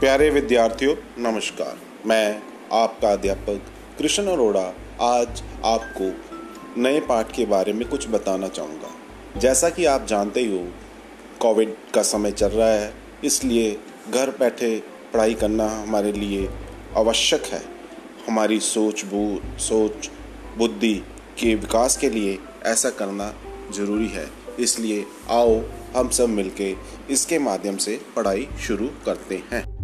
प्यारे विद्यार्थियों, नमस्कार। मैं आपका अध्यापक कृष्ण अरोड़ा आज आपको नए पाठ के बारे में कुछ बताना चाहूँगा। जैसा कि आप जानते ही हो, कोविड का समय चल रहा है, इसलिए घर बैठे पढ़ाई करना हमारे लिए आवश्यक है। हमारी सोच बू, सोच बुद्धि के विकास के लिए ऐसा करना ज़रूरी है। इसलिए आओ, हम सब मिलके इसके माध्यम से पढ़ाई शुरू करते हैं।